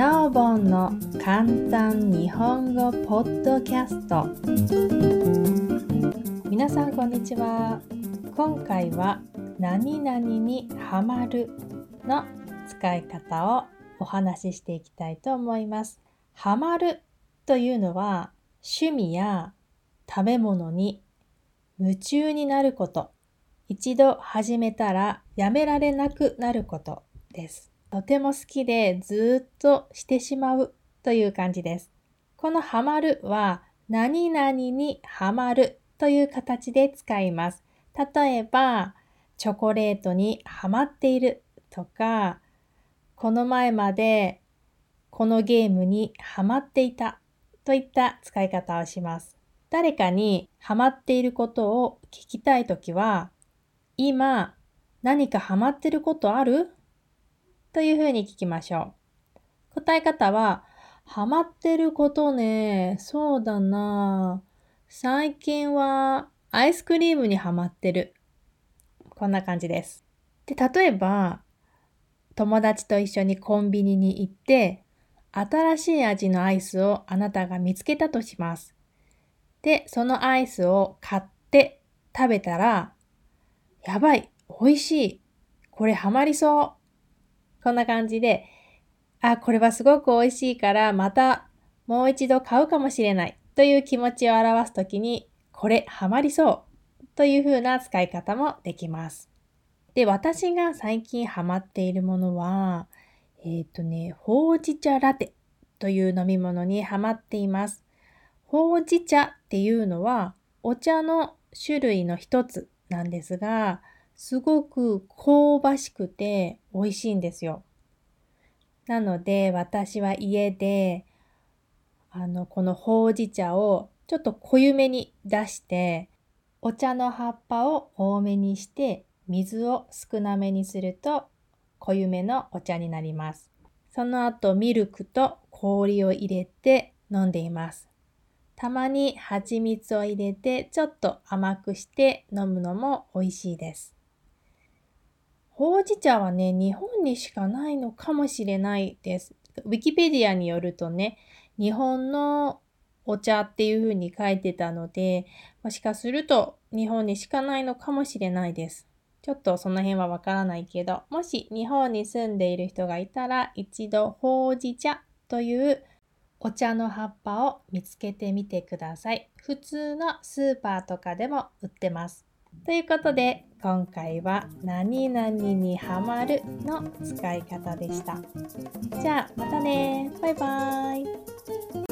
なおぼんの簡単日本語ポッドキャスト。皆さんこんにちは。今回は何々にハマるの使い方をお話ししていきたいと思います。ハマるというのは趣味や食べ物に夢中になること。一度始めたらやめられなくなることです。とても好きでずっとしてしまうという感じです。このハマるは何々にハマるという形で使います。例えば、チョコレートにハマっているとか、この前までこのゲームにハマっていたといった使い方をします。誰かにハマっていることを聞きたいときは、今何かハマってることある？というふうに聞きましょう。答え方は、ハマってることね、そうだな最近はアイスクリームにハマってる。こんな感じです。で、例えば、友達と一緒にコンビニに行って、新しい味のアイスをあなたが見つけたとします。で、そのアイスを買って食べたら、やばい、美味しい、これハマりそう。こんな感じで、あ、これはすごく美味しいからまたもう一度買うかもしれないという気持ちを表すときに、これハマりそうという風な使い方もできます。で、私が最近ハマっているものは、えっ、ー、とね、ほうじ茶ラテという飲み物にハマっています。ほうじ茶っていうのはお茶の種類の一つなんですが、すごく香ばしくて美味しいんですよ。なので私は家で、あの、このほうじ茶をちょっと濃ゆめに出して、お茶の葉っぱを多めにして、水を少なめにすると濃ゆめのお茶になります。その後ミルクと氷を入れて飲んでいます。たまに蜂蜜を入れてちょっと甘くして飲むのも美味しいです。ほうじ茶はね、日本にしかないのかもしれないです。ウィキペディアによるとね、日本のお茶っていう風に書いてたので、もしかすると日本にしかないのかもしれないです。ちょっとその辺はわからないけど、もし日本に住んでいる人がいたら一度ほうじ茶というお茶の葉っぱを見つけてみてください。普通のスーパーとかでも売ってます。ということで今回は「何々にハマる」の使い方でした。じゃあまたねバイバーイ